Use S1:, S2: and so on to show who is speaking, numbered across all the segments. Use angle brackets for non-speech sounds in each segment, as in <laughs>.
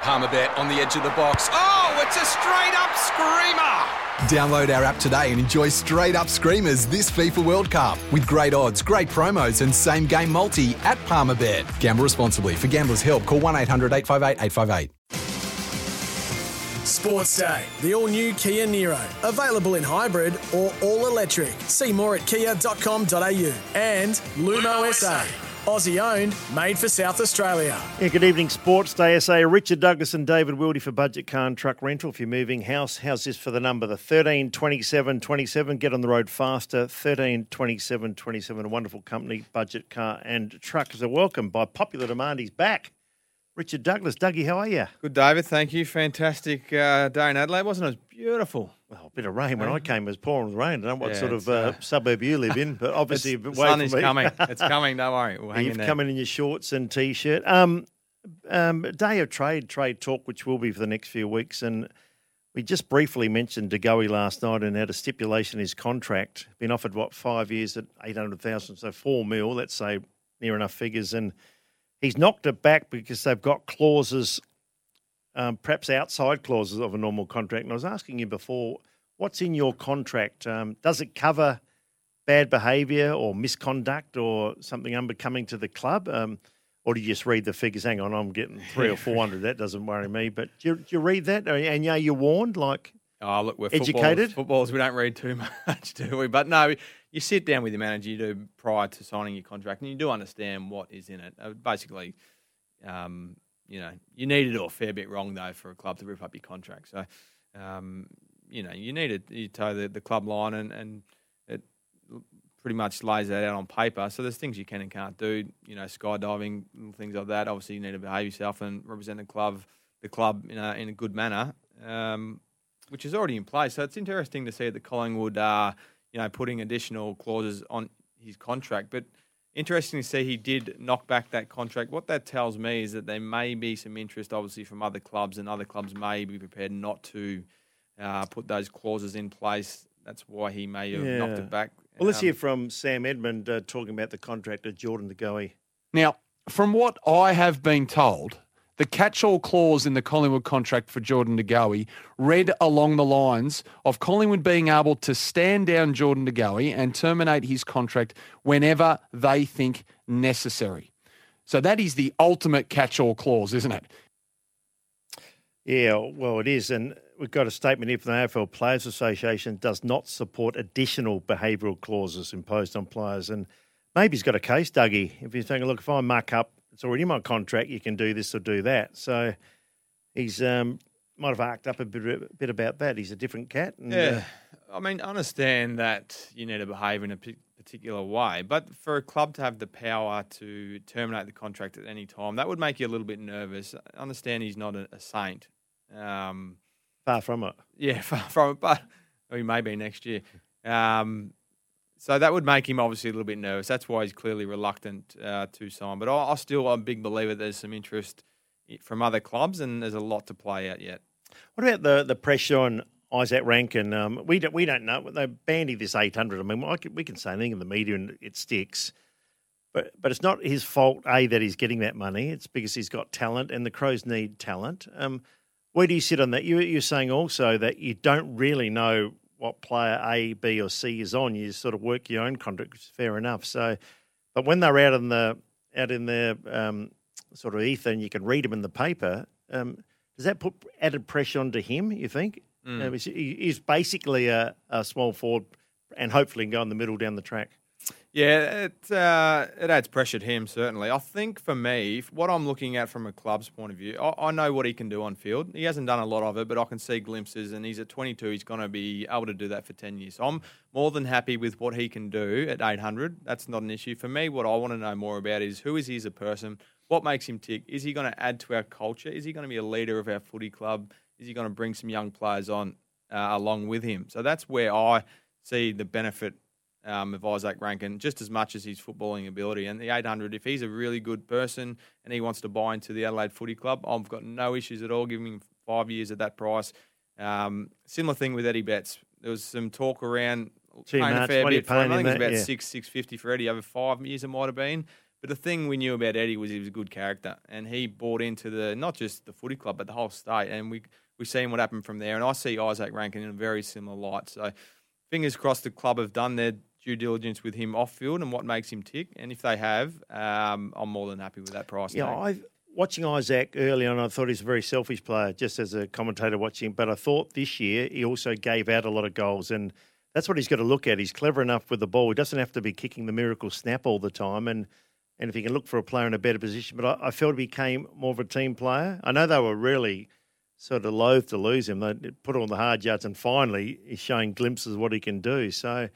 S1: Palmerbet on the edge of the box. Oh, it's a straight up screamer!
S2: Download our app today and enjoy straight up screamers this FIFA World Cup with great odds, great promos, and same game multi at Palmerbet. Gamble responsibly. For gamblers' help, call 1 800 858 858.
S3: Sports Day, the all new Kia Niro. Available in hybrid or all electric. See more at kia.com.au. And Lumo SA. Aussie owned, made for South Australia.
S4: Yeah, good evening, Sports Day SA. Richard Douglas and David Wildy for Budget Car and Truck Rental. If you're moving house, how's this for the number? The 13 27 27. Get on the road faster. 13 27 27. A wonderful company, Budget Car and Truck. are welcome by popular demand. He's back. Richard Douglas. Dougie, how are you?
S5: Good, David. Thank you. Fantastic uh, day in Adelaide, wasn't it? It was beautiful.
S4: Well, a bit of rain. When I came, it was pouring rain. I don't know what yeah, sort of uh, uh, suburb you live in, but <laughs> obviously
S5: the sun is me. coming. <laughs> It's coming. Don't worry. We'll
S4: You've come in in your shorts and t-shirt. Um, um, day of trade, trade talk, which will be for the next few weeks, and we just briefly mentioned De Goey last night and had a stipulation in his contract. Been offered what five years at eight hundred thousand, so four mil. Let's say near enough figures, and He's knocked it back because they've got clauses, um, perhaps outside clauses of a normal contract. And I was asking you before, what's in your contract? Um, does it cover bad behaviour or misconduct or something unbecoming to the club? Um, or do you just read the figures? Hang on, I'm getting three or <laughs> four hundred. That doesn't worry me. But do you, do you read that? And yeah, you're warned. Like,
S5: oh look, we're
S4: educated
S5: footballers. footballers. We don't read too <laughs> much, do we? But no, you sit down with your manager, you do prior to signing your contract, and you do understand what is in it. Uh, basically, um, you know, you need it a fair bit wrong though for a club to rip up your contract. So, um, you know, you need to you toe the, the club line, and, and it pretty much lays that out on paper. So there's things you can and can't do. You know, skydiving, things like that. Obviously, you need to behave yourself and represent the club, the club in a, in a good manner, um, which is already in place. So it's interesting to see that Collingwood are. Uh, you know, putting additional clauses on his contract. But interesting to see he did knock back that contract. What that tells me is that there may be some interest, obviously, from other clubs, and other clubs may be prepared not to uh, put those clauses in place. That's why he may have yeah. knocked it back.
S4: Well, let's um, hear from Sam Edmund uh, talking about the contract of Jordan De Goey.
S6: Now, from what I have been told, the catch-all clause in the Collingwood contract for Jordan Goey read along the lines of Collingwood being able to stand down Jordan Goey and terminate his contract whenever they think necessary. So that is the ultimate catch-all clause, isn't it?
S4: Yeah, well, it is. And we've got a statement here from the AFL Players Association does not support additional behavioural clauses imposed on players. And maybe he's got a case, Dougie. If you're thinking, look, if I muck up it's already in my contract. You can do this or do that. So he's um, might have arced up a bit, a bit about that. He's a different cat.
S5: And, yeah, uh, I mean, understand that you need to behave in a particular way, but for a club to have the power to terminate the contract at any time, that would make you a little bit nervous. I understand he's not a, a saint. Um,
S4: far from it.
S5: Yeah, <laughs> far from it, but he may be next year. Um, so that would make him obviously a little bit nervous. That's why he's clearly reluctant uh, to sign. But I, I still am a big believer there's some interest from other clubs, and there's a lot to play out yet.
S4: What about the the pressure on Izak Rankine? Um, we don't we don't know. They're banning this 800. I mean, we can say anything in the media and it sticks. But, but it's not his fault, A, that he's getting that money. It's because he's got talent and the Crows need talent. Um, where do you sit on that? You, you're saying also that you don't really know what player A, B, or C is on. You sort of work your own contract, which is fair enough. So, but when they're out in the out in their um, sort of ether, and you can read them in the paper, um, does that put added pressure onto him? You think mm. um, he's, he's, basically a, a, small forward, and hopefully can go in the middle down the track.
S5: Yeah, it uh, it adds pressure to him certainly. I think for me, what I'm looking at from a club's point of view, I, I, know what he can do on field. He hasn't done a lot of it, but I can see glimpses, and he's at 22. He's going to be able to do that for 10 years. So I'm more than happy with what he can do at 800. That's not an issue for me. What I want to know more about is who is he as a person. what makes him tick? Is he going to add to our culture? Is he going to be a leader of our footy club? Is he going to bring some young players on uh, along with him? So that's where I see the benefit um, of Izak Rankine just as much as his footballing ability. And the 800, if he's a really good person and he wants to buy into the Adelaide Footy Club, I've got no issues at all giving him five years at that price. Um, similar thing with Eddie Betts. There was some talk around
S4: Too
S5: paying a fair
S4: What are you
S5: bit for him. I think
S4: it
S5: was about?
S4: Yeah.
S5: six six fifty for Eddie over five years. It might have been. But the thing we knew about Eddie was he was a good character, and he bought into the not just the footy club but the whole state. And we we seen what happened from there. And I see Izak Rankine in a very similar light. So fingers crossed the club have done their due diligence with him off field and what makes him tick. And if they have, um, I'm more than happy with that price.
S4: Yeah. I watching Izak early on, I thought he's a very selfish player, just as a commentator watching. But I thought this year he also gave out a lot of goals, and that's what he's got to look at. He's clever enough with the ball; he doesn't have to be kicking the miracle snap all the time, and and if he can look for a player in a better position. But I, I felt he became more of a team player. I know they were really sort of loath to lose him. They put on the hard yards, and finally he's showing glimpses of what he can do. So.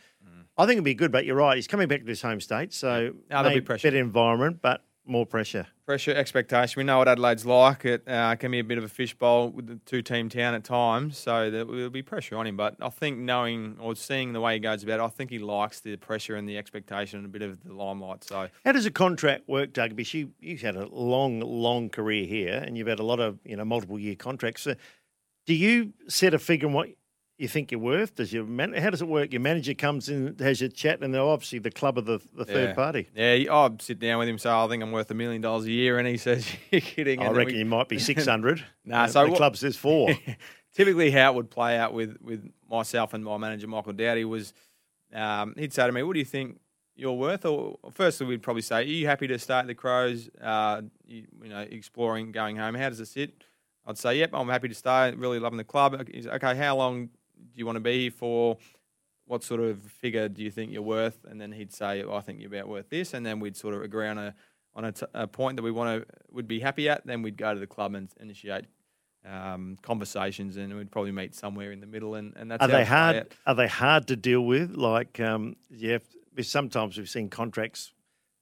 S4: I think it'd be good, but you're right. He's coming back to his home state, so
S5: No, there'll be pressure.
S4: better environment, but more pressure.
S5: pressure, expectation. We know what Adelaide's like. It uh, can be a bit of a fishbowl with the two-team town at times, so there will be pressure on him. But I think knowing or seeing the way he goes about it, I think he likes the pressure and the expectation and a bit of the limelight. So
S4: How does a contract work, Doug? Because you, you've had a long, long career here and you've had a lot of, you know, multiple year contracts. So do you set a figure on what you think you're worth? Does your man, how does it work? Your manager comes in, has your chat, and they're obviously the club of the, the third
S5: yeah.
S4: party.
S5: Yeah, I'll sit down with him. So I think I'm worth a million dollars a year, and he says <laughs> you're kidding.
S4: I reckon
S5: we-
S4: you might be <laughs> 600.
S5: Nah,
S4: Uh,
S5: so
S4: the
S5: what-
S4: club says four. <laughs>
S5: typically how it would play out with, with myself and my manager Michael Dowdy was um, he'd say to me, "What do you think you're worth?" Or firstly, we'd probably say, "Are you happy to stay at the Crows? Uh, you, you know, exploring, going home. How does it sit?" I'd say, "Yep, I'm happy to stay. Really loving the club." He's okay. How long you want to be here for? What sort of figure do you think you're worth? And then he'd say, "I think you're about worth this," and then we'd sort of agree on a on a, t- a point that we want to would be happy at. Then we'd go to the club and initiate um, conversations, and we'd probably meet somewhere in the middle. And, and that's
S4: Are
S5: how
S4: they hard?
S5: out.
S4: Are they hard to deal with? Like, um, yeah, sometimes we've seen contracts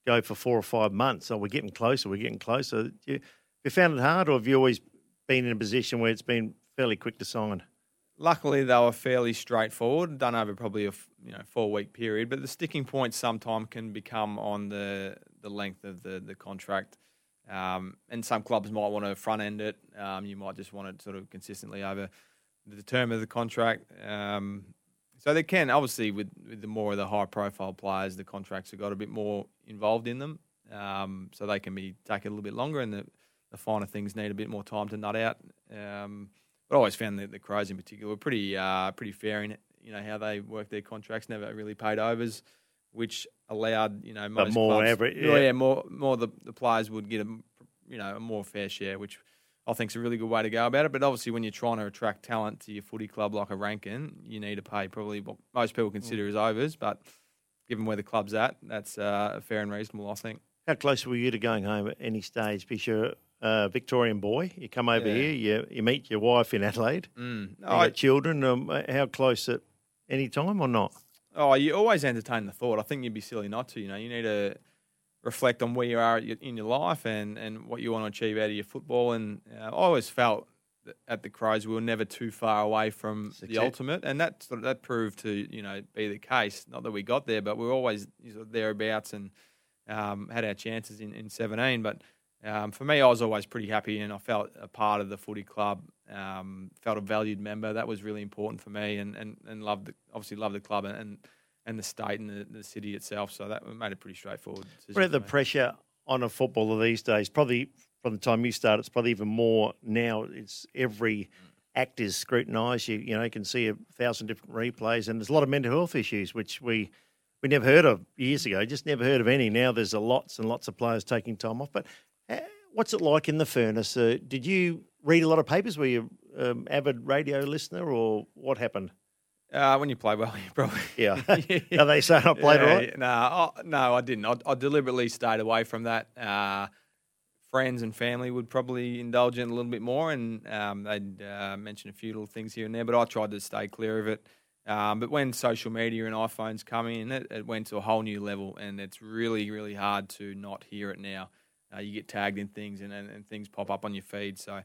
S4: go for four or five months. Oh, we're getting closer. We're getting closer. You, have you found it hard, or have you always been in a position where it's been fairly quick to sign?
S5: Luckily, they were fairly straightforward, done over probably a you know four week period. But the sticking point sometimes can become on the the length of the the contract. Um, and some clubs might want to front end it. Um, you might just want it sort of consistently over the term of the contract. Um, so they can obviously with, with the more of the high profile players, the contracts have got a bit more involved in them. Um, so they can be take a little bit longer, and the, the finer things need a bit more time to nut out. Um, but I always found that the Crows in particular were pretty uh, pretty fair in you know how they worked their contracts. Never really paid overs, which allowed you know most
S4: more
S5: clubs, Well,
S4: yeah.
S5: yeah, more more the, the players would get a you know a more fair share, which I think is a really good way to go about it. But obviously, when you're trying to attract talent to your footy club like a Rankine, you need to pay probably what most people consider as overs. But given where the club's at, that's uh, fair and reasonable, I think.
S4: How close were you to going home at any stage? Because you're a Victorian boy. You come over
S5: Yeah.
S4: here, you, you meet your wife in Adelaide,
S5: Mm.
S4: you
S5: I-
S4: got children. Um, how close at any time or not?
S5: Oh, you always entertain the thought. I think you'd be silly not to. You know, you need to reflect on where you are in your life and, and what you want to achieve out of your football. And uh, I always felt at the Crows we were never too far away from
S4: Success.
S5: the ultimate, and that sort of, that proved to you know be the case. Not that we got there, but we were always sort of thereabouts and um, had our chances in, in 17. But um, for me, I was always pretty happy, and I felt a part of the footy club. Um, felt a valued member. That was really important for me, and and, and loved the, obviously loved the club and. and the state and the, the city itself, so that made it pretty straightforward.
S4: about the pressure on a footballer these days? Probably from the time you started, it's probably even more now. It's every act is scrutinised. You you know you can see a thousand different replays, and there's a lot of mental health issues which we we never heard of years ago. Just never heard of any. Now there's a lots and lots of players taking time off. But what's it like in the furnace? Uh, did you read a lot of papers? Were you um, avid radio listener, or what happened?
S5: Uh, when you play well, <laughs> you probably
S4: Yeah, <laughs> are they saying I played
S5: yeah,
S4: right?
S5: No, I, no, I didn't. I, I deliberately stayed away from that. Uh, friends and family would probably indulge in a little bit more, and um, they'd uh, mention a few little things here and there. But I tried to stay clear of it. Um, but when social media and iPhones come in, it, it went to a whole new level, and it's really, really hard to not hear it now. Uh, you get tagged in things and, and, and things pop up on your feed. So,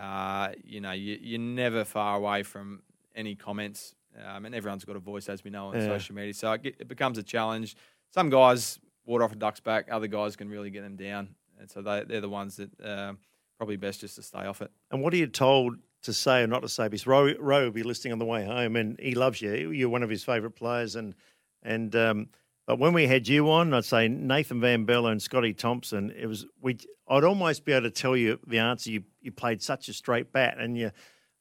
S5: uh, you know, you, you're never far away from any comments, um, and everyone's got a voice, as we know, on
S4: Yeah.
S5: social media. So it, get, it becomes a challenge. Some guys water off a duck's back, other guys can really get them down. And so they, they're the ones that um probably best just to stay off it.
S4: And what are you told to say or not to say? Because Roy, Roy will be listening on the way home, and he loves you. You're one of his favourite players, and and um, but when we had you on, I'd say Nathan van Berlo and Scotty Thompson. It was we. I'd almost be able to tell you the answer. You you played such a straight bat, and you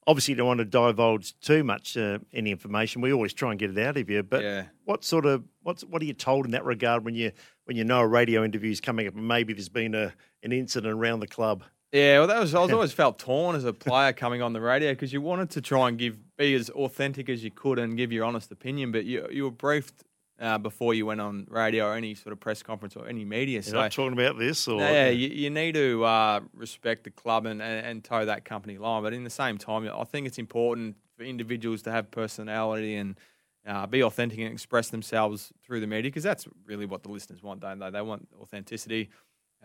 S4: obviously don't want to divulge too much uh, any information. We always try and get it out of you. But
S5: Yeah.
S4: what sort of what's what are you told in that regard when you when you know a radio interview is coming up and maybe there's been a an incident around the club?
S5: Yeah, well, that was I was always felt torn as a player coming on the radio because you wanted to try and give be as authentic as you could and give your honest opinion, but you you were briefed uh, before you went on radio or any sort of press conference or any media.
S4: You're
S5: So
S4: not talking about this, or
S5: yeah, you, you need to uh, respect the club and, and, and toe that company line. But in the same time, I think it's important for individuals to have personality and uh, be authentic and express themselves through the media because that's really what the listeners want, don't they? They want authenticity.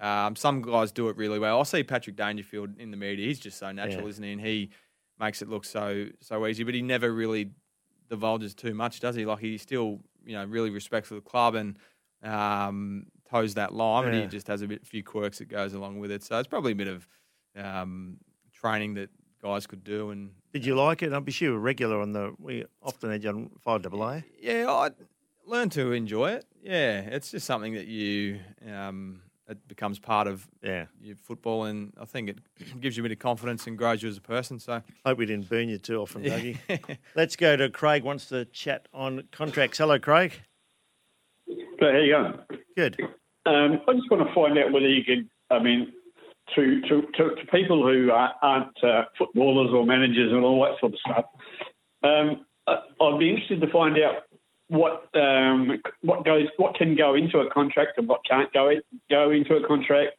S5: Um, some guys do it really well. I see Patrick Dangerfield in the media. He's just so natural,
S4: Yeah.
S5: isn't he? And he makes it look so so easy, but he never really divulges too much, does he? Like he still, you know, really respects the club and um, toes that line,
S4: Yeah.
S5: he just has a bit, few quirks that goes along with it. So it's probably a bit of um, training that guys could do. And
S4: Did you like it? Be sure you were regular on the. We often had you on five double A.
S5: yeah, I learned to enjoy it. Yeah, it's just something that you um, it becomes part of
S4: Yeah.
S5: your football, and I think it gives you a bit of confidence and grows you as a person. So
S4: Hope we didn't burn you too often, Dougie. <laughs> Let's go to Craig. Wants to chat on contracts. Hello, Craig.
S7: So how you going?
S4: Good.
S7: Um, I just want to find out whether you can. I mean, to to, to, to people who are, aren't uh, footballers or managers and all that sort of stuff, um, I'd be interested to find out what um, what goes what can go into a contract and what can't go go into a contract,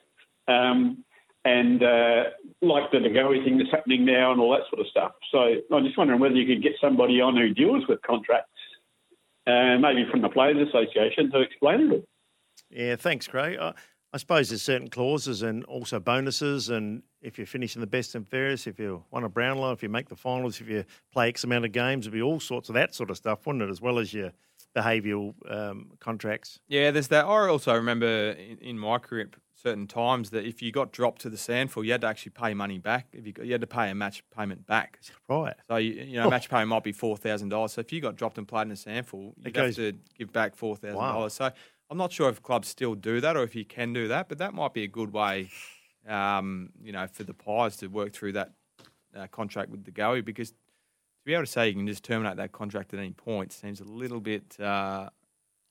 S7: um, and uh, like the De Goey thing that's happening now and all that sort of stuff. So I'm just wondering whether you could get somebody on who deals with contracts, uh, maybe from the Players Association, to explain it.
S4: Yeah, thanks, Craig. I, I suppose there's certain clauses and also bonuses, and if you're finishing the best and fairest, if you won a Brownlow, if you make the finals, if you play X amount of games, it'd be all sorts of that sort of stuff, wouldn't it? As well as your behavioural um, contracts.
S5: yeah, there's that. I also remember in, in my career at certain times that if you got dropped to the SANFL, you had to actually pay money back. If you got, you had to pay a match payment back.
S4: Right.
S5: So you, you know, match payment might be four thousand dollars. So if you got dropped and played in a SANFL,
S4: It
S5: you'd
S4: goes-
S5: have to give back four thousand
S4: Wow.
S5: dollars. So I'm not sure if clubs still do that or if you can do that, but that might be a good way, um, you know, for the Pies to work through that uh, contract with De Goey because to be able to say you can just terminate that contract at any point seems a little bit. Uh,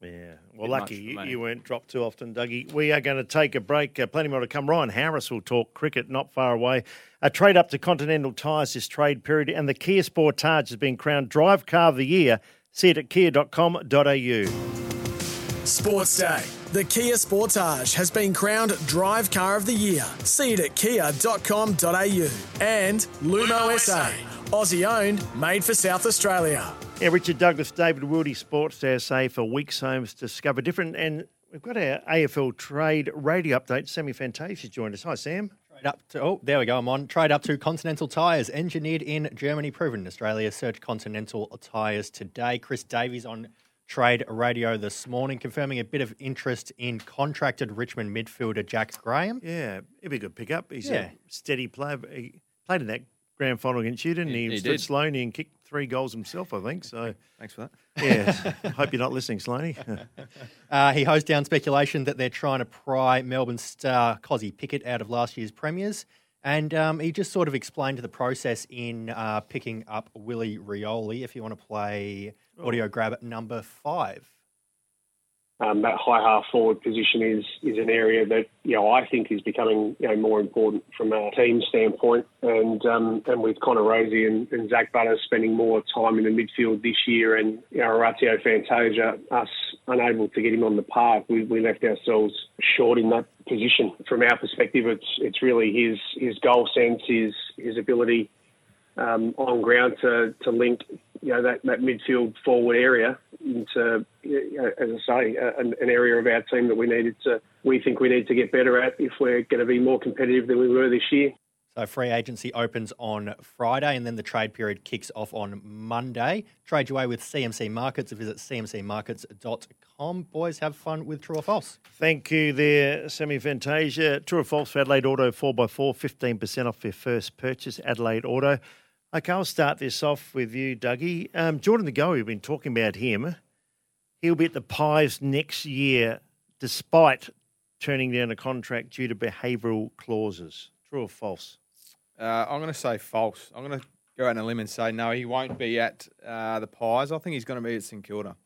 S4: Yeah. Well, lucky you, you weren't dropped too often, Dougie. We are going to take a break. Uh, plenty more to come. Ryan Harris will talk cricket not far away. A trade up to Continental Tyres this trade period, and the Kia Sportage has been crowned Drive Car of the Year. See it at kia.com.au.
S3: Sports Day. The Kia Sportage has been crowned Drive Car of the Year. See it at kia.com.au. And Lumo SA. Aussie owned, made for South Australia.
S4: Yeah, Richard Douglas, David Wildy, Sports SA for Weeks Homes Discover Different. And we've got our AFL trade radio update. Sammy Fantasia joined us. Hi, Sam.
S8: Trade up to, oh, there we go. I'm on. Trade up to Continental Tyres, engineered in Germany, proven in Australia. Search Continental Tyres today. Chris Davies on Trade Radio this morning, confirming a bit of interest in contracted Richmond midfielder Jack Graham.
S4: Yeah, it'd be a good pickup. He's
S8: Yeah.
S4: a steady player. He played in that grand final against you, didn't he?
S5: He- he
S4: stood
S5: did.
S4: Sloaney and kicked three goals himself, I think. So,
S5: thanks for that.
S4: yeah, <laughs> hope you're not listening, Sloaney. <laughs>
S8: Uh, he hosed down speculation that they're trying to pry Melbourne star Kozzie Pickett out of last year's premiers. And um, he just sort of explained the process in uh, picking up Willie Rioli if you want to play audio grab at number five.
S9: Um, that high half forward position is is an area that you know I think is becoming you know more important from a team standpoint, and um, and with Connor Rozee and, and Zak Butters spending more time in the midfield this year, and you know, Orazio Fantasia us unable to get him on the park, we, we left ourselves short in that position. From our perspective, it's it's really his his goal sense, his his ability um, on ground to, to link you know that, that midfield forward area into, you know, as I say, an, an area of our team that we needed to, we think we need to get better at if we're going to be more competitive than we were this year.
S8: So free agency opens on Friday and then the trade period kicks off on Monday. Trade your way with CMC Markets. Visit cmcmarkets.com. Boys, have fun with True or False.
S4: Thank you there, Sammy Fantasia. True or false for Adelaide Auto 4x4, 15% off your first purchase, Adelaide Auto. Okay, I'll start this off with you, Dougie. Um, Jordan De Goey, we've been talking about him. He'll be at the Pies next year, despite turning down a contract due to behavioural clauses. True or false?
S5: Uh, I'm going to say false. I'm going to go out on a limb and say no, he won't be at uh, the Pies. I think he's going to be at St Kilda.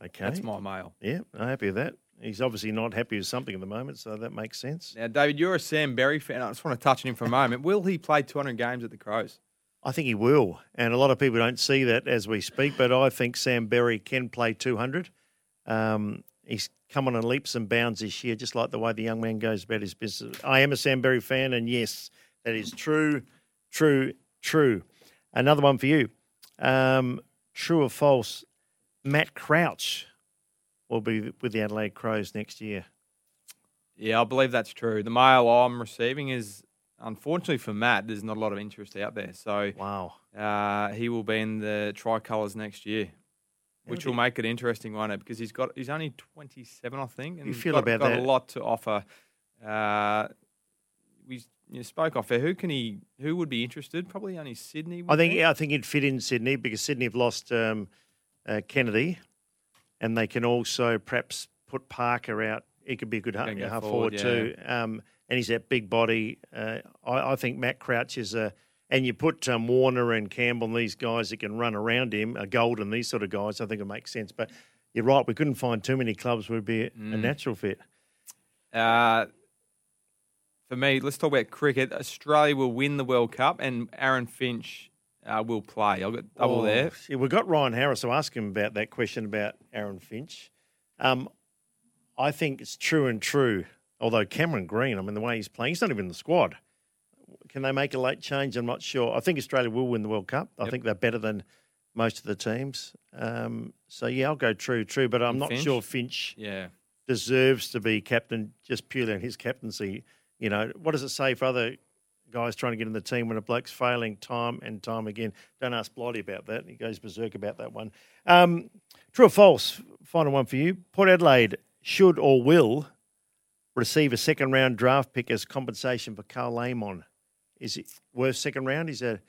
S4: Okay.
S5: That's my mail.
S4: Yeah, I'm happy with that. He's obviously not happy with something at the moment, so that makes sense.
S5: Now, David, you're a Sam Berry fan. I just want to touch on him for a moment. Will he play 200 games at the Crows?
S4: I think he will, and a lot of people don't see that as we speak. But I think Sam Berry can play 200. Um, he's come on in leaps and bounds this year, just like the way the young man goes about his business. I am a Sam Berry fan, and yes, that is true, true, true. Another one for you. Um, true or false? Matt Crouch will be with the Adelaide Crows next year.
S5: Yeah, I believe that's true. The mail I'm receiving is, unfortunately for Matt, there's not a lot of interest out there. So
S4: wow,
S5: uh, he will be in the tricolours next year, which will make it interesting, won't it? Because he's got he's only 27, I think, and
S4: You feel
S5: got,
S4: about
S5: got
S4: that?
S5: a lot to offer. Uh, we you spoke off there. Who can he? Who would be interested? Probably only Sydney.
S4: I think
S5: be?
S4: I think he'd fit in Sydney because Sydney have lost um, uh, Kennedy, and they can also perhaps put Parker out. He could be a good half,
S5: Can go
S4: half
S5: forward,
S4: forward, too. Um, and he's that big body. Uh, I, I think Matt Crouch is a. And you put um, Warner and Campbell and these guys that can run around him, uh, Gulden, these sort of guys. I think it makes sense. But you're right. We couldn't find too many clubs would be a, a
S5: Mm.
S4: natural fit.
S5: Uh, for me, let's talk about cricket. Australia will win the World Cup, and Aaron Finch uh, will play. I'll get double
S4: Oh,
S5: there.
S4: see, we've got Ryan Harris. So ask him about that question about Aaron Finch. Um, I think it's true and true. Although Cameron Green, I mean, the way he's playing, he's not even in the squad. Can they make a late change? I'm not sure. I think Australia will win the World Cup. I
S5: Yep.
S4: think they're better than most of the teams. Um, so yeah, I'll go true, true. But I'm
S5: And
S4: not
S5: Finch?
S4: sure Finch
S5: Yeah.
S4: deserves to be captain just purely on his captaincy. You know, what does it say for other guys trying to get in the team when a bloke's failing time and time again? Don't ask Blighty about that. He goes berserk about that one. Um, true or false? Final one for you. Port Adelaide should or will receive a second round draft pick as compensation for Karl Amon. Is it worth second round? He's a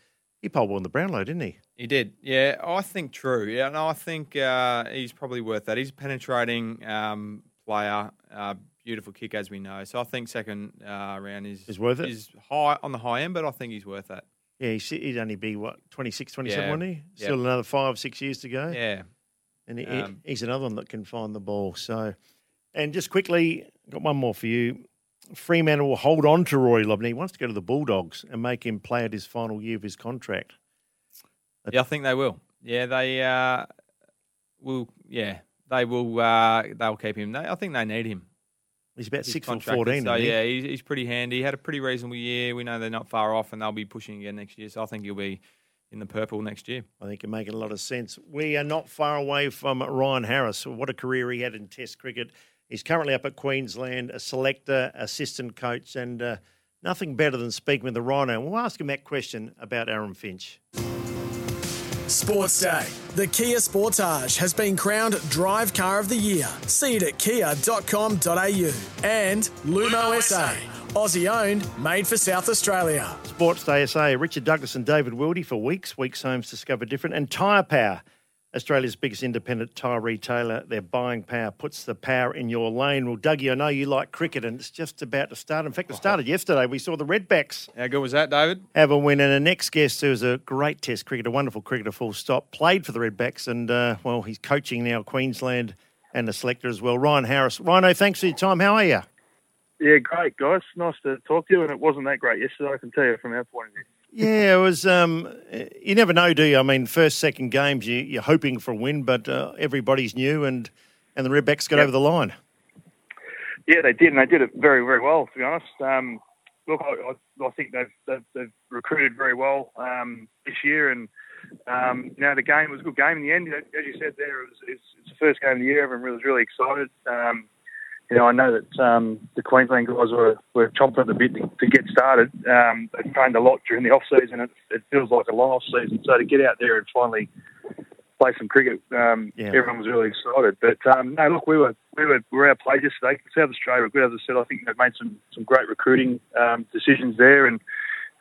S4: he pole won the Brownlow, didn't he?
S5: He did. Yeah, I think true. Yeah, no, I think uh, he's probably worth that. He's a penetrating um, player, uh, beautiful kick, as we know. So I think second uh, round is
S4: Is worth it?
S5: Is high on the high end, but I think he's worth that.
S4: Yeah, he's, he'd only be what 26, 27,
S5: Yeah.
S4: wouldn't he?
S5: Yep.
S4: Still another five, six years to go.
S5: Yeah.
S4: and he,
S5: Um,
S4: he's another one that can find the ball. So, and just quickly, got one more for you. Fremantle will hold on to Roy Lobney. He wants to go to the Bulldogs and make him play at his final year of his contract.
S5: Yeah, I think they will. Yeah, they uh, will. Yeah, they will. Uh, they'll keep him. They, I think they need him.
S4: He's about
S5: He's
S4: six foot fourteen.
S5: So
S4: isn't he?
S5: yeah, he's, he's pretty handy. He had a pretty reasonable year. We know they're not far off, and they'll be pushing again next year. So I think he'll be in the purple next year.
S4: I think you're making a lot of sense. We are not far away from Ryan Harris. What a career he had in Test cricket. He's currently up at Queensland, a selector, assistant coach, and uh, nothing better than speaking with the Rhino. We'll ask him that question about Aaron Finch.
S3: Sports Day. The Kia Sportage has been crowned Drive Car of the Year. See it at kia.com.au. And Lumo SA, Aussie owned, made for South Australia.
S4: Sports Day SA, Richard Douglas and David Wildy for Weeks. Weeks Homes Discover Different. And Tyre Power, Australia's biggest independent tyre retailer. Their buying power puts the power in your lane. Well, Dougie, I know you like cricket and it's just about to start. In fact, it started <laughs> yesterday. We saw the Redbacks
S5: How good was that, David?
S4: have a win. And the next guest, who's a great test cricketer, a wonderful cricketer, full stop, played for the Redbacks. And, uh, well, he's coaching now Queensland and the selector as well. Ryan Harris. Rhino, thanks for your time. How are you?
S10: Yeah, great, guys. Nice to talk to you, and it wasn't that great yesterday, I can tell you from our point of view.
S4: Yeah, it was. Um, you never know, do you? I mean, first, second games, you, you're hoping for a win, but uh, everybody's new, and and the Redbacks got
S10: Yep.
S4: over the line.
S10: Yeah, they did, and they did it very, very well, to be honest. Um, look, I, I, I think they've, they've, they've recruited very well um, this year, and Um, you know, the game was a good game in the end. As you said there, it was, it's, it's the first game of the year. Everyone was really excited. Um, you know, I know that um, the Queensland guys were, were chomping at the bit to, to get started. Um, they trained a lot during the off season. It, it feels like a long off season. So to get out there and finally play some cricket, um,
S4: Yeah.
S10: everyone was really excited. But um, no, look, we were we were we were our play yesterday. South Australia were good, as I said. I think they've made some some great recruiting um, decisions there, and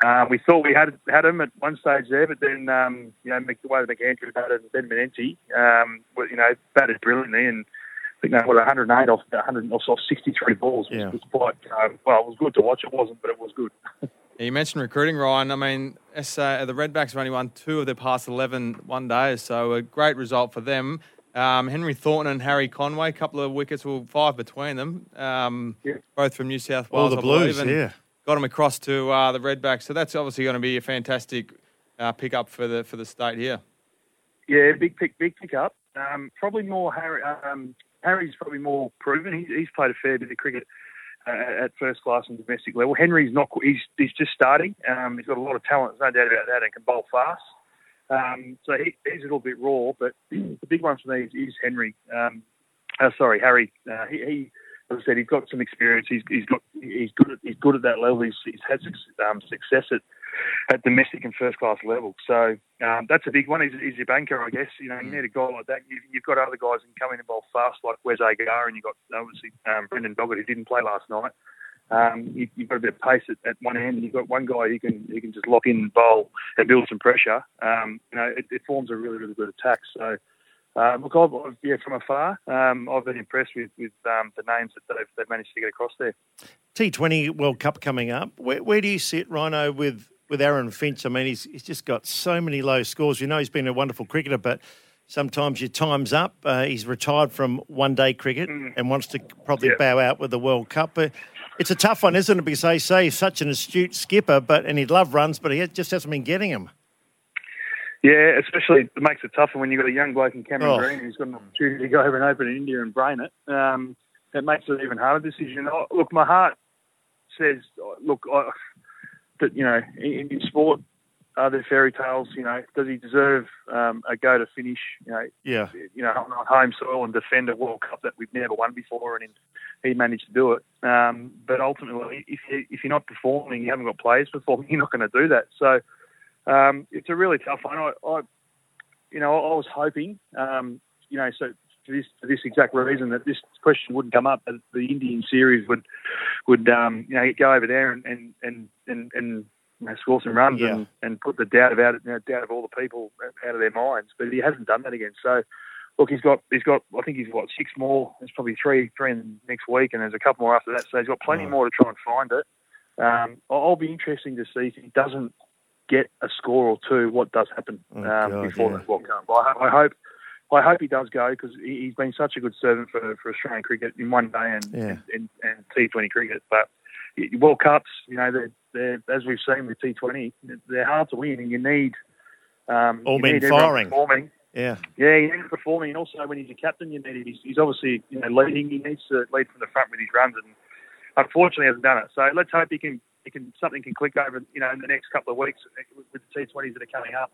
S10: uh, we thought we had had them at one stage there, but then um, you know the way that McAndrew batted and Ben Manenti, um, you know, batted brilliantly, and I think they what 108 off 100 off, off 63 balls. It was,
S5: Yeah.
S10: was quite uh, well. It was good to watch. It wasn't, but it was good. <laughs>
S5: You mentioned recruiting, Ryan. I mean, SA, the Redbacks have only won two of their past 11 one days, so a great result for them. Um, Henry Thornton and Harry Conway, a couple of wickets, well, five between them, um, both from New South
S4: All
S5: Wales.
S4: the
S5: I believe,
S4: Blues,
S5: and
S4: yeah.
S5: Got them across to uh, the Redbacks, so that's obviously going to be a fantastic uh, pickup for the for the state here.
S10: Yeah, big pick, big pick up. Um, probably more Harry. Um, Harry's probably more proven. He, he's played a fair bit of cricket uh, at first class and domestic level. Henry's not. He's he's just starting. Um, he's got a lot of talent. There's no doubt about that, and can bowl fast. Um, so he, he's a little bit raw, but <clears throat> the big one for me is, is Henry. Um, uh, sorry, Harry. Uh, he, he, as I said, he's got some experience. He's, he's got he's good at he's good at that level. He's, he's had um, success at, at domestic and first class level. So um, that's a big one. He's, he's your banker, I guess. You know, you need a guy like that. You've, you've got other guys who can come in and bowl fast, like Wes Agar, and you've got obviously um, Brendan Doggett, who didn't play last night. Um, you, you've got a bit of pace at, at one end, and you've got one guy who can who can just lock in and bowl and build some pressure. Um, you know, it, it forms a really really good attack. So. Um, look, I've, yeah, from afar, um, I've been impressed with, with um, the names that they've, they've managed to get across there.
S4: T20 World Cup coming up. Where, where do you sit, Rhino, with, with Aaron Finch? I mean, he's, he's just got so many low scores. You know, he's been a wonderful cricketer, but sometimes your time's up. Uh, he's retired from one day cricket and wants to probably bow out with the World Cup. But it's a tough one, isn't it? Because they say he's such an astute skipper, but and he'd love runs, but he just hasn't been getting them.
S10: Yeah, especially it makes it tougher when you've got a young bloke in Cameron
S4: Oh.
S10: Green who's got an opportunity to go over and open in India and brain it. Um, that makes it an even harder decision. Oh, look, my heart says, look, I, that you know, in, in sport, are there fairy tales? You know, does he deserve um, a go to finish? You know,
S4: Yeah.
S10: you know, on home soil and defend a World Cup that we've never won before, and he managed to do it. Um, but ultimately, if you, if you're not performing, you haven't got players performing, <laughs> you're not going to do that. So um, it's a really tough one. I, I you know, I was hoping, um, you know, so for this for this exact reason that this question wouldn't come up, that the Indian series would would um, you know go over there and and and and, and you know, score some runs
S4: Yeah.
S10: and, and put the doubt about it, you know, doubt of all the people out of their minds. But he hasn't done that again. So look, he's got he's got I think he's got six more. There's probably three three in next week, and there's a couple more after that. So he's got plenty more to try and find it. Um, I'll be interesting to see if he doesn't get a score or two. What does happen
S4: Oh,
S10: um,
S4: God,
S10: before
S4: yeah.
S10: the World Cup? I, I hope. I hope he does go because he- he's been such a good servant for, for Australian cricket in one day and,
S4: Yeah.
S10: and, and T20 cricket. But World Cups, you know, they're, they're as we've seen with T20, they're hard to win, and you need um,
S4: All
S10: you
S4: men
S10: need
S4: firing.
S10: performing.
S4: Yeah.
S10: Yeah, he needs performing, and also when he's a captain, you need him. He's, he's obviously you know leading. He needs to lead from the front with his runs, and unfortunately hasn't done it. So let's hope he can. He can something can click over you know in the next couple of weeks with the T20s that are coming up.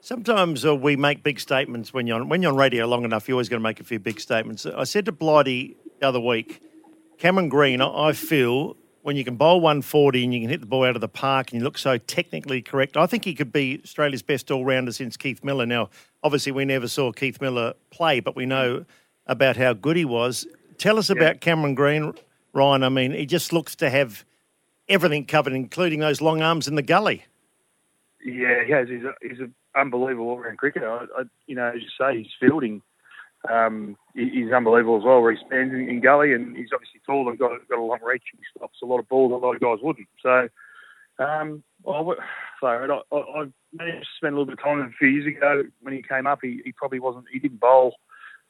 S4: Sometimes uh, we make big statements when you're on, when you're on radio long enough. You're always going to make a few big statements. I said to Blighty the other week, Cameron Green. I feel when you can bowl 140 and you can hit the ball out of the park and you look so technically correct, I think he could be Australia's best all rounder since Keith Miller. Now, obviously, we never saw Keith Miller play, but we know about how good he was. Tell us about Cameron Green, Ryan. I mean, he just looks to have everything covered, including those long arms in the gully.
S10: Yeah, he has. He's a, he's an unbelievable all-round cricketer. I, I, you know, as you say, his fielding um, he's unbelievable as well. Where he stands in, in gully, and he's obviously tall and got got a long reach. He stops a lot of balls. A lot of guys wouldn't. So, um, well, I, I, I managed to spend a little bit of time a few years ago when he came up. He, he probably wasn't. He didn't bowl.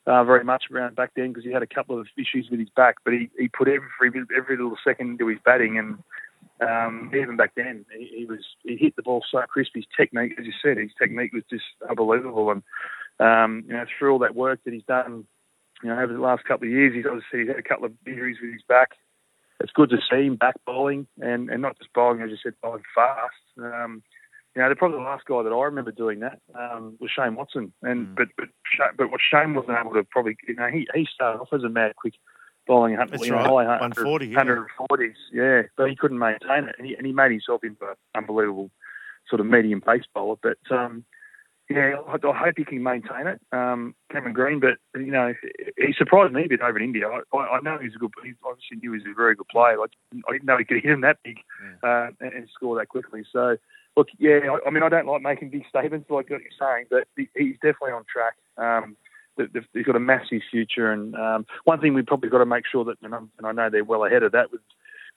S10: Uh, very much around back then because he had a couple of issues with his back, but he, he put every every little second into his batting, and um, even back then, he, he was he hit the ball so crisp. His technique, as you said, his technique was just unbelievable. And um, you know, through all that work that he's done, you know, over the last couple of years, he's obviously he's had a couple of injuries with his back. It's good to see him back bowling and, and not just bowling, as you said, bowling fast. Um, you know, the probably the last guy that I remember doing that um, was Shane Watson, and but but but what Shane wasn't able to probably, you know, he he started off as a mad quick bowling,
S4: That's
S10: you know,
S4: right,
S10: high
S4: 140, yeah.
S10: 140s, yeah, but he couldn't maintain it, and he, and he made himself into an unbelievable sort of medium pace bowler. But um, yeah, I, I hope he can maintain it, um, Cameron Green. But you know, he surprised me a bit over in India. I, I, I know he's a good. He obviously knew he was a very good player. I didn't, I didn't know he could hit him that big uh, and, and score that quickly. So look, yeah, I, I mean, I don't like making big statements like what you're saying, but he's definitely on track. Um, th- th- he's got a massive future, and um, one thing we've probably got to make sure that, and, and I know they're well ahead of that with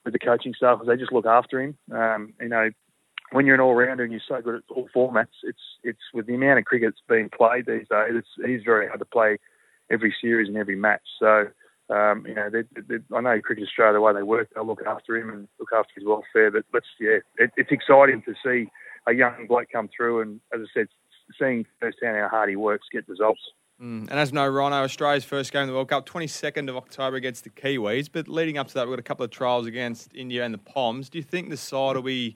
S10: with the coaching staff, is they just look after him. Um, you know, when you're an all rounder and you're so good at all formats, it's it's with the amount of cricket that's being played these days, it's, it is very hard to play every series and every match. So. Um, you know, they, they, I know Cricket Australia, the way they work, they'll look after him and look after his welfare. But let's, yeah, it, it's exciting to see a young bloke come through and, as I said, seeing firsthand how hard he works, get results.
S5: Mm. And as no Rhino, Australia's first game of the World Cup, 22nd of October against the Kiwis. But leading up to that, we've got a couple of trials against India and the Poms. Do you think the side will be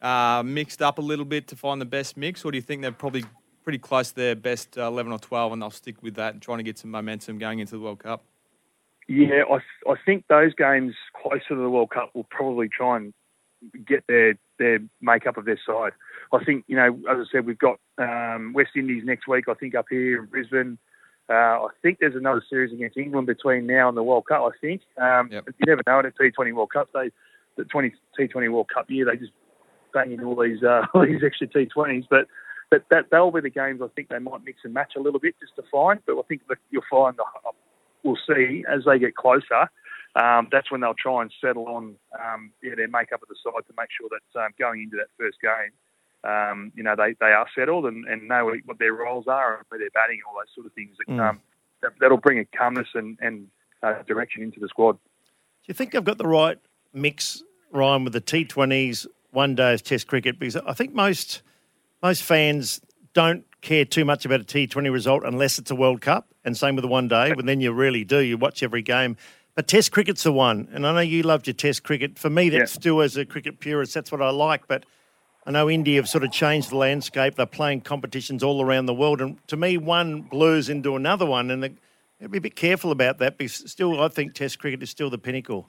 S5: uh, mixed up a little bit to find the best mix, or do you think they're probably pretty close to their best uh, 11 or 12 and they'll stick with that, and trying to get some momentum going into the World Cup?
S10: Yeah, I, I think those games closer to the World Cup will probably try and get their their makeup of their side. I think you know, as I said, we've got um, West Indies next week. I think up here in Brisbane. Uh, I think there's another series against England between now and the World Cup. I think um, you never know in a T20 World Cup. They the 20 T20 World Cup year they just bang in all these uh, <laughs> all these extra T20s, but. But that they'll be the games I think they might mix and match a little bit just to find. But I think you'll find the, we'll see as they get closer. Um, that's when they'll try and settle on um, yeah, their makeup of the side to make sure that um, going into that first game, um, you know, they, they are settled and, and know what their roles are and where they're batting, all those sort of things. That,
S4: Mm.
S10: um, that, that'll bring a calmness and, and uh, direction into the squad.
S4: Do you think they've got the right mix, Ryan, with the T20s, one days Test cricket? Because I think most most fans don't care too much about a T20 result unless it's a World Cup, and same with the one day. But then you really do. You watch every game. But Test cricket's the one, and I know you loved your Test cricket. For me, that's
S10: Yeah.
S4: still as a cricket purist, that's what I like. But I know India have sort of changed the landscape. They're playing competitions all around the world, and to me, one blurs into another one, and they, be a bit careful about that. Because still, I think Test cricket is still the pinnacle.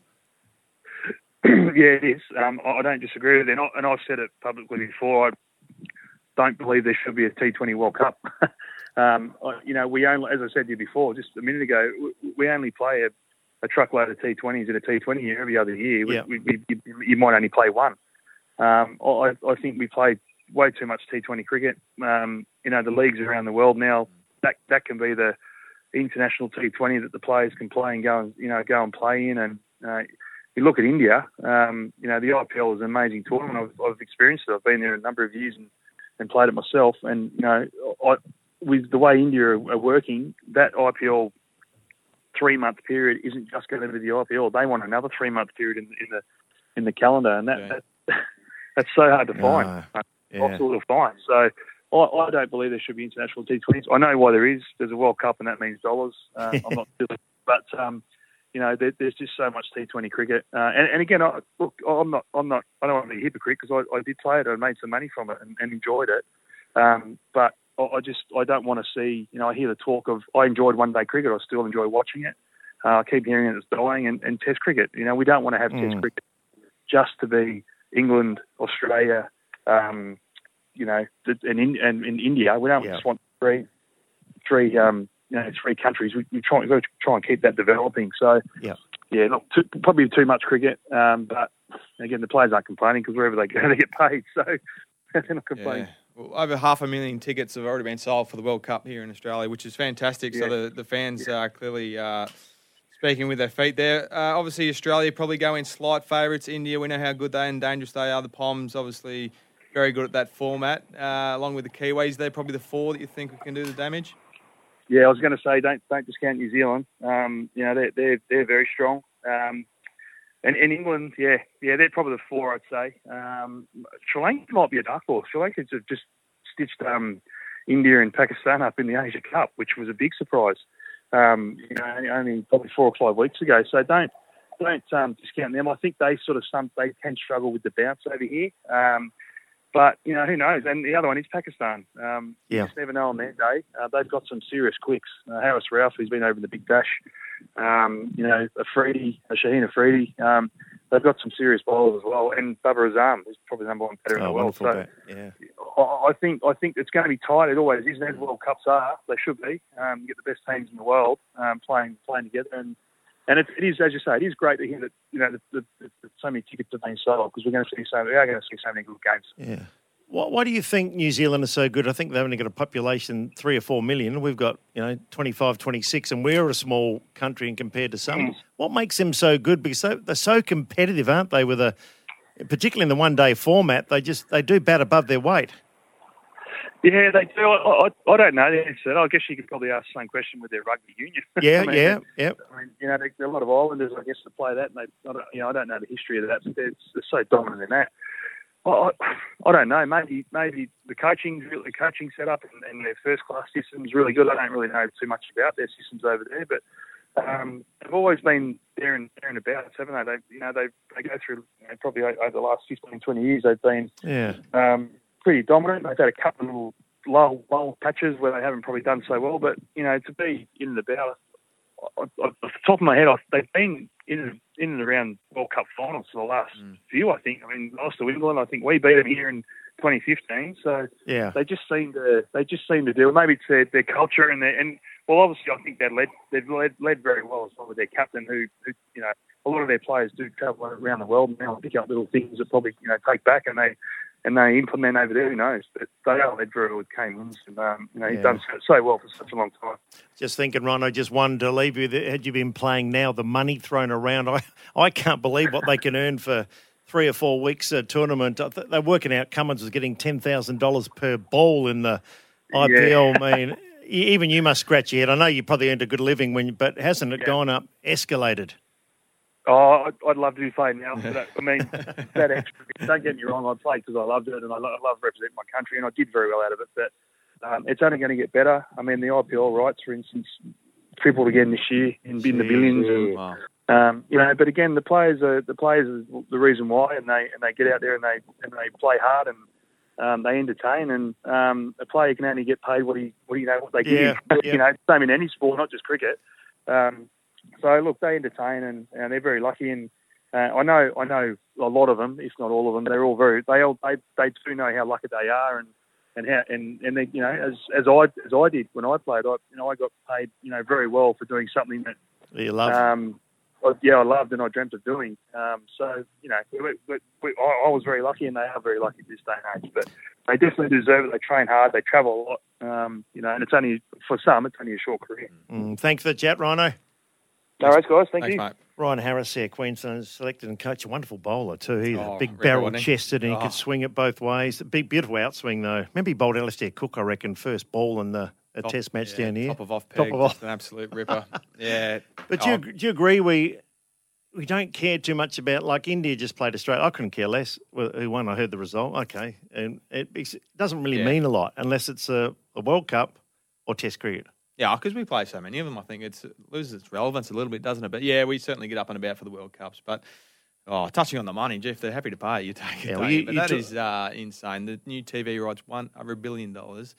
S4: <clears throat>
S10: yeah, it is. Um, I don't disagree with it, and I've said it publicly before. I don't believe there should be a T20 World Cup. <laughs> um, you know, we only, as I said to you before, just a minute ago, we- we only play a, a truckload of T20s in a T20 year every other year.
S4: Yeah.
S10: we, we, you, you might only play one. Um, I, I think we play way too much T20 cricket. Um, you know, the leagues around the world now, that that can be the international T20 that the players can play and go and you know go and play in. And uh, you look at India, um, you know the IPL is an amazing tournament. I've, I've experienced it. I've been there a number of years and, and played it myself. And you know, I, with the way India are, working, that IPL three month period isn't just going to be the IPL. They want another three month period in, in the in the calendar, and that, that <laughs> that's so hard to find. Uh,
S4: Yeah.
S10: Impossible to find. So. I, I don't believe there should be international T20s. I know why there is. There's a World Cup, and that means dollars. Uh, <laughs> I'm not, but um, you know, there, there's just so much T20 cricket. Uh, and, and again, I, look, I'm not, I'm not, I don't want to be a hypocrite because I, I did play it. I made some money from it and, and enjoyed it. Um, but I, I just, I don't want to see. You know, I hear the talk of. I enjoyed one day cricket. I still enjoy watching it. Uh, I keep hearing it it's dying. And, and Test cricket. You know, we don't want to have Test
S4: Mm.
S10: cricket just to be England, Australia. Um, you know, and in and in India, we don't
S4: Yeah.
S10: just want three, three, um, you know, three countries. We, we try, we try and keep that developing. So,
S4: Yeah.
S10: yeah, look, too, probably too much cricket. Um, but again, the players aren't complaining because wherever they go, <laughs> they get paid. So <laughs> they're not complaining.
S5: Yeah. Well, over half a million tickets have already been sold for the World Cup here in Australia, which is fantastic. So the, the fans are clearly uh, speaking with their feet there. Uh, obviously, Australia probably go in slight favourites. India, we know how good they and dangerous they are. The Poms, obviously, very good at that format. Uh, along with the Kiwis, they're probably the four that you think can do the damage.
S10: Yeah, I was going to say don't don't discount New Zealand. Um, you know they're they're they're very strong. Um, and, and England, yeah, yeah, they're probably the four I'd say. Um, Sri Lanka might be a dark horse. Sri Lanka just just stitched um, India and Pakistan up in the Asia Cup, which was a big surprise. Um, you know, only, probably four or five weeks ago. So don't don't um, discount them. I think they sort of some they can struggle with the bounce over here. Um, But you know who knows? And the other one is Pakistan. Um,
S4: Yeah.
S10: You just never know on their day. Uh, they've got some serious quicks. Uh, Haris Rauf, who's been over in the Big Bash. Um, you know, Afridi, Shaheen Afridi. Um, they've got some serious bowlers as well. And Babar Azam, is probably the number one batter in
S4: Oh,
S10: the world. So
S4: bat. Yeah.
S10: I think I think it's going to be tight. It always is. And as World Cups are, they should be. Um, you get the best teams in the world um, playing playing together, and and it, it is as you say, it is great to hear that you know so many tickets have been sold because we're going to see so we are going to see so many good games.
S4: Yeah. Why, why do you think New Zealand is so good? I think they've only got a population three or four million. We've got, you know, 25, 26, and we're a small country and compared to some. Mm. What makes them so good? Because they- they're so competitive, aren't they? With a, particularly in the one day format, they just they do bat above their weight.
S10: Yeah, they do. I, I, I don't know the answer. I guess you could probably ask the same question with their rugby union. <laughs>
S4: Yeah,
S10: I mean,
S4: yeah, yeah.
S10: I mean, you know, there there are a lot of Islanders, I guess, that play that, and they, I don't, you know, I don't know the history of that, but they're, they're so dominant in that. I, I, don't know. Maybe, maybe the coaching, the coaching setup, and, and their first class system is really good. I don't really know too much about their systems over there, but um, they've always been there and there and about, haven't they? They, you know, they they go through you know, probably over the last 15, 20 years. They've been
S4: Yeah.
S10: um, pretty dominant. They've had a couple of little lull, lull patches where they haven't probably done so well, but you know, to be in and about, I- I- off the top of my head, I, they've been in and- in and around World Cup finals for the last mm. few. I think. I mean, lost to England. I think we beat them here in 2015. So
S4: Yeah.
S10: they just seem to they just seem to do. Maybe it's their, their culture and their and well, obviously, I think they've led they've led, led very well as well with their captain, who, who you know a lot of their players do travel around the world now and pick up little things that probably you know take back and they and they implement over there. Who knows? But they are led very well with Kane and um, you know he's
S4: Yeah.
S10: done so, so well for such a long time.
S4: Just thinking, Ron, I just wanted to leave you. Had you been playing now, the money thrown around, I, I can't believe what they can earn for three or four weeks a tournament. They're working out Cummins was getting $10,000 per ball in the IPL. I mean, even you must scratch your head. I know you probably earned a good living, when, but hasn't it gone up, escalated?
S10: Oh, I'd, I'd love to be playing now. But that, I mean, <laughs> that extra. Don't get me wrong, I played because I loved it and I, lo- I love representing my country, and I did very well out of it. But um, it's only going to get better. I mean, the IPL rights, for instance, tripled again this year in, in the billions. And,
S5: Wow.
S10: um, you know, but again, the players are the players are the reason why, and they and they get out there and they and they play hard and um, they entertain. And um, a player can only get paid what he what you know what they give.
S4: Yeah.
S10: you know, same in any sport, not just cricket. Um, so look, they entertain and, and they're very lucky. And uh, I know I know a lot of them, if not all of them. They're all very they all they they do know how lucky they are and. And how and and they, you know as as I as I did when I played I you know I got paid you know very well for doing something that
S4: You love
S10: um, I- yeah, I loved and I dreamt of doing. Um, so you know, we, we, we, I, I was very lucky, and they are very lucky at this day and age. But they definitely deserve it. They train hard, they travel a lot. Um, you know, and it's only for some, it's only a short career.
S4: Mm, thanks for the chat, Rhino.
S10: No worries, guys. Thank
S5: Thanks,
S10: you.
S5: mate.
S4: Ryan Harris here, Queensland selected and coach, a wonderful bowler too. He's
S5: Oh,
S4: a big barrel chested and he
S5: Oh.
S4: could swing it both ways. A Big, beautiful outswing though. Remember he bowled Alastair Cook, I reckon, first ball in the a
S5: Top-
S4: test match
S5: yeah,
S4: down here.
S5: Top of off
S4: Top
S5: peg,
S4: of off.
S5: an absolute <laughs> ripper. yeah.
S4: But do you,
S5: Oh,
S4: do you agree we we don't care too much about like India just played Australia. I couldn't care less who won. I heard the result. Okay, and it, it doesn't really
S5: Yeah.
S4: mean a lot unless it's a, a World Cup or Test cricket.
S5: Yeah, because we play so many of them, I think it's, it loses its relevance a little bit, doesn't it? But yeah, we certainly get up and about for the World Cups. But oh, touching on the money, Jeff, they're happy to pay you <laughs> take it.
S4: Yeah, well,
S5: you?
S4: you-
S5: but that
S4: took-
S5: is uh, insane. The new TV rights, one over a billion dollars.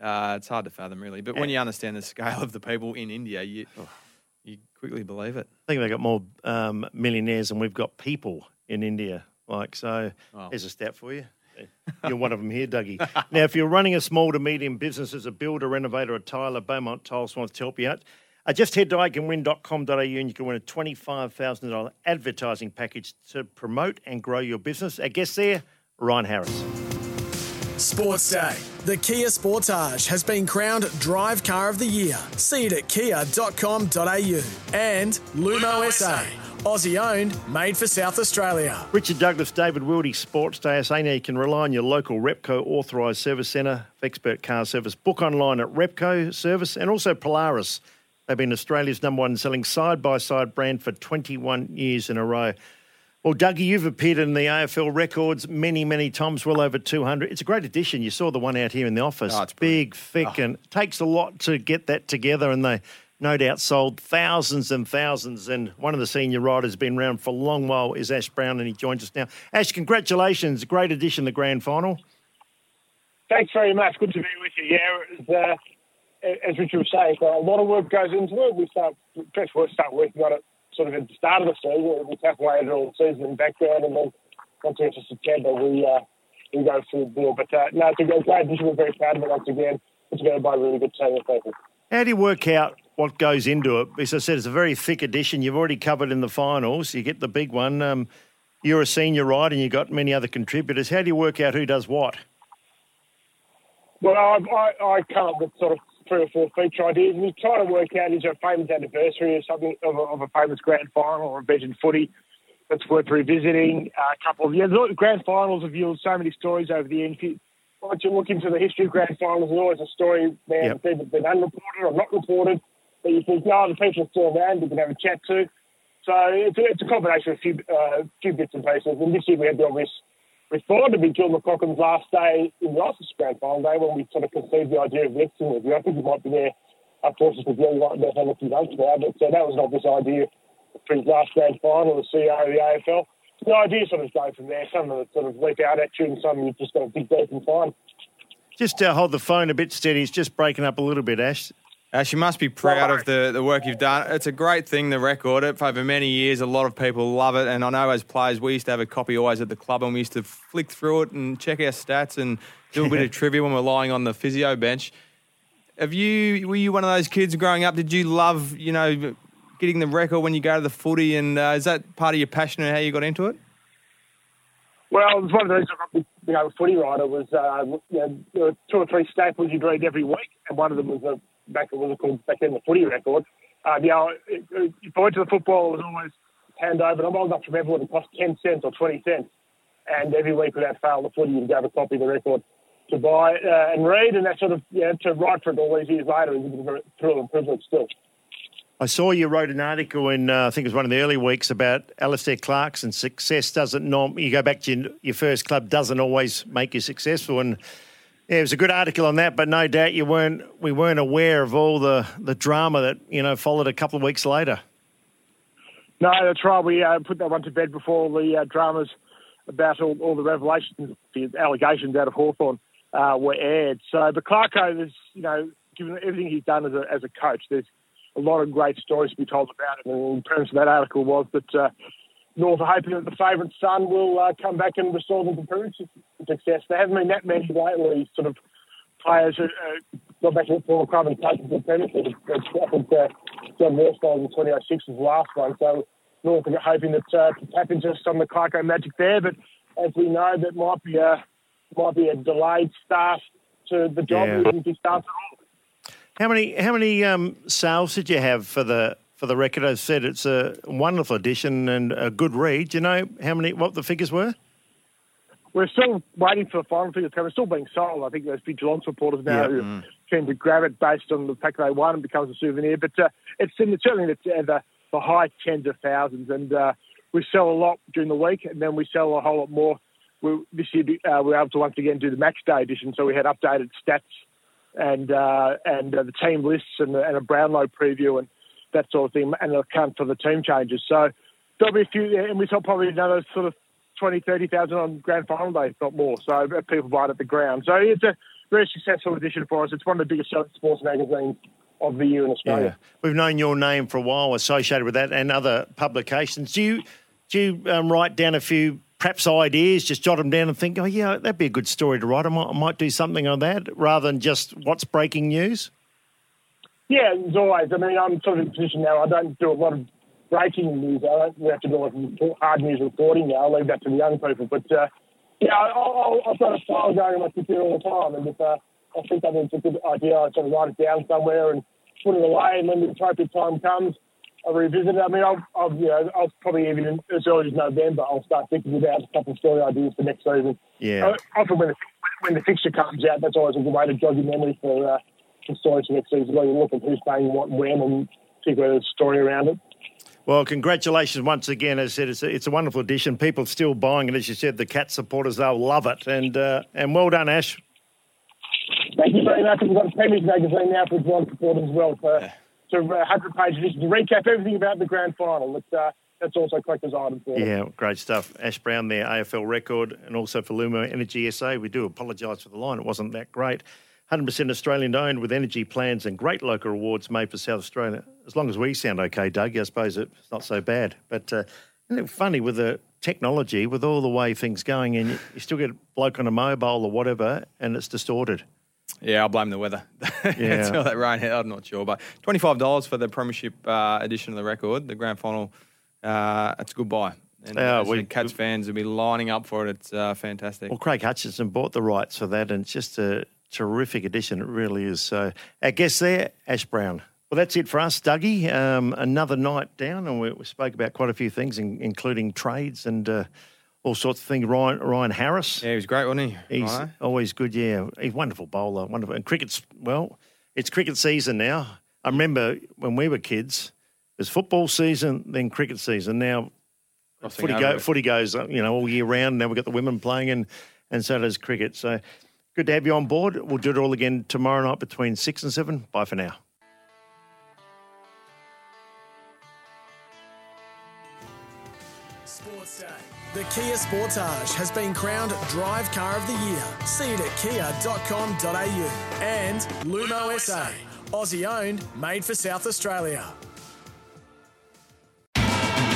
S5: Uh, it's hard to fathom, really. But when you understand the scale of the people in India, you you quickly believe it.
S4: I think they've got more um, millionaires than we've got people in India. Like so, here's a stat for you. <laughs> You're one of them here, Dougie. now, if you're running a small to medium business as a builder, renovator, or tiler, Beaumont Tiles wants to help you out. Uh, just head to iCanWin.com.au and you can win a $25,000 advertising package to promote and grow your business. Our guest there, Ryan Harris.
S3: Sports Day. The Kia Sportage has been crowned Drive Car of the Year. See it at kia.com.au. And Lumo SA. Aussie owned, made for South Australia.
S4: Richard Douglas, David Wildy, Sports Day SA. Now you can rely on your local Repco authorised service centre for expert car service. Book online at Repco Service and also Polaris. They've been Australia's number one selling side by side brand for 21 years in a row. Well, Dougie, you've appeared in the AFL records many, many times, well over 200. It's a great addition. You saw the one out here in the office.
S5: Oh, it's
S4: big, thick, oh. and takes a lot to get that together. And they no doubt sold thousands and thousands. And one of the senior riders has been around for a long while is Ash Brown, and he joins us now. Ash, congratulations. Great addition, to the grand final.
S11: Thanks very much. Good to be with you. Yeah, was, uh, as Richard was saying, a lot of work goes into it. We start, first we start working on it sort of at the start of the season. We halfway over all season in the background, and then once we get to September, we uh, we go full bore. But uh, no, it's a great addition. We're very proud of it once again. It's going to by a really good team of people.
S4: How do you work out what goes into it? As I said, it's a very thick edition. You've already covered in the finals. You get the big one. Um, you're a senior right, and you've got many other contributors. How do you work out who does what?
S11: Well, I, I, I come up with sort of three or four feature ideas. and We try to work out is there a famous anniversary or something of a, of a famous grand final or event in footy that's worth revisiting. Uh, a couple of yeah, the grand finals have yielded so many stories over the years. Once you look into the history of grand finals, there's always a story there yep. that's been unreported or not reported you think, no, the people still around, you can have a chat to. So it's a, it's a combination of a few, uh, few bits and pieces. And this year we had the obvious we thought it'd be Gill McLachlan's last day in the Oscars Grand Final day when we sort of conceived the idea of mixing with you. I think you might be there, course, with Gill right now for a few months now, but so that was an obvious idea for his last Grand Final, the CEO of the AFL. The idea sort of go from there. Some of it sort of leap out at you, and some you've just got to dig deep and find.
S4: Just uh, hold the phone a bit steady. It's just breaking up a little bit, Ash.
S5: Ash, you must be proud of the, the work you've done. It's a great thing, the record. It, for over many years, a lot of people love it. And I know as players, we used to have a copy always at the club and we used to flick through it and check our stats and do a bit of <laughs> trivia when we're lying on the physio bench. Have you, were you one of those kids growing up? Did you love, you know, getting the record when you go to the footy? And uh, is that part of your passion and how you got into it?
S11: Well, it was one of those, you know, footy writer was, uh, you know, two or three staples you'd read every week. And one of them was a back what was called back then the footy record. Uh, you know, if I went to the football, it was always hand over. And I'm old enough to remember when it cost 10 cents or 20 cents. And every week without fail, the footy would have a copy of the record to buy uh, and read. And that sort of, yeah, to write for it all these years later is a thrill and privilege still.
S4: I saw you wrote an article in, uh, I think it was one of the early weeks about Alastair Clarkson. Success doesn't norm. You go back to your, your first club doesn't always make you successful, and yeah, it was a good article on that, but no doubt you weren't we weren't aware of all the, the drama that you know followed a couple of weeks later.
S11: No, that's right. We uh, put that one to bed before the uh, dramas about all, all, the revelations, the allegations out of Hawthorn uh, were aired. So, but Clarko is, you know, given everything he's done as a, as a coach, there's a lot of great stories to be told about it. And in terms of that article was that uh, North are hoping that the favourite son will uh, come back and restore them to previous success. There haven't been that many lately, sort of players who uh, got back to the former club and taken the premiership. I think uh, John Worsfold in 2006 was the last one. So North are hoping that uh, to tap into some of the Clarko magic there. But as we know, that might be a might be a delayed start to the job. Yeah. He starts at all.
S4: How many how many um, sales did you have for the for the record. I said it's a wonderful edition and a good read. Do you know how many what the figures were?
S11: We're still waiting for the final figures to come. It's still being sold. I think there's big Geelong supporters now who mm. tend to grab it based on the fact they won and becomes a souvenir. But uh, it's, in, certainly the, the, the high tens of thousands. And uh, we sell a lot during the week and then we sell a whole lot more. We, this year uh, we were able to once again do the match day edition. So we had updated stats and uh, and uh, the team lists and, and a Brownlow preview and that sort of thing, and an account for the team changes. So there'll be a few, and we saw probably another sort of 20, 30,000 on grand final day, if not more. So uh, people buy it at the ground. So it's a very successful edition for us. It's one of the biggest sports magazines of the year in Australia.
S4: Yeah. We've known your name for a while associated with that and other publications. Do you, do you um, write down a few perhaps ideas, just jot them down and think, oh, yeah, that'd be a good story to write. I might, I might do something on that rather than just what's breaking news?
S11: Yeah, as always. I mean, I'm sort of in a position now. I don't do a lot of breaking news. I don't have to do a lot of hard news reporting now. I'll leave that to the young people. But uh, yeah, I'll, I've got a file going on my computer all the time, and if uh, I think it's a good idea, I sort of write it down somewhere and put it away. And when the appropriate time comes, I'll revisit it. I mean, I'll, I'll you know, I'll probably even as early as November, I'll start thinking about a couple of story ideas for next season.
S4: Yeah.
S11: Uh, often when the, when the fixture comes out, that's always a good way to jog your memory for. Uh, some stories next season where you look at who's playing what and when and figure out a story around it.
S4: Well, congratulations once again. As I said, it's a, it's a wonderful addition. People still buying it. As you said, the Cat supporters, they'll love it. And uh, and well done, Ash.
S11: Thank you very much. We've got a Premier's magazine now for Geelong supporters as well. For, yeah. to uh, 100 pages to recap everything about the grand final. It's, uh, that's also collector's item for them.
S4: Yeah, great stuff. Ash Brown there, AFL record, and also for Lumo Energy SA. We do apologise for the line; it wasn't that great. 100% Australian owned with energy plans and great local rewards made for South Australia. As long as we sound okay, Doug, I suppose it's not so bad. But uh, isn't it funny with the technology, with all the way things going, and you, still get a bloke on a mobile or whatever, and it's distorted.
S5: Yeah, I'll blame the weather. <laughs>
S4: Yeah.
S5: Until that rain I'm not sure. But $25 for the Premiership uh, edition of the record, the grand final, uh, that's a good buy. And
S4: Yeah, we-
S5: the Cats fans will be lining up for it. It's uh, fantastic.
S4: Well, Craig Hutchison bought the rights for that, and it's just a terrific addition. It really is. So, our guest there, Ash Brown. Well, that's it for us, Dougie. Um, another night down, and we, we spoke about quite a few things, in, including trades and uh, all sorts of things. Ryan, Ryan Harris.
S5: Yeah, he was great, wasn't he?
S4: He's
S5: Ryan?
S4: always good, yeah. He's a wonderful bowler, wonderful. And cricket's, well, it's cricket season now. I remember when we were kids, it was football season, then cricket season. Now, footy, go, footy goes, uh, you know, all year round. Now we've got the women playing, and, and so does cricket. So good to have you on board. We'll do it all again tomorrow night between 6 and 7. Bye for now.
S3: Sports Day. The Kia Sportage has been crowned Drive Car of the Year. See it at kia.com.au. And Lumo SA, Aussie owned, made for South Australia.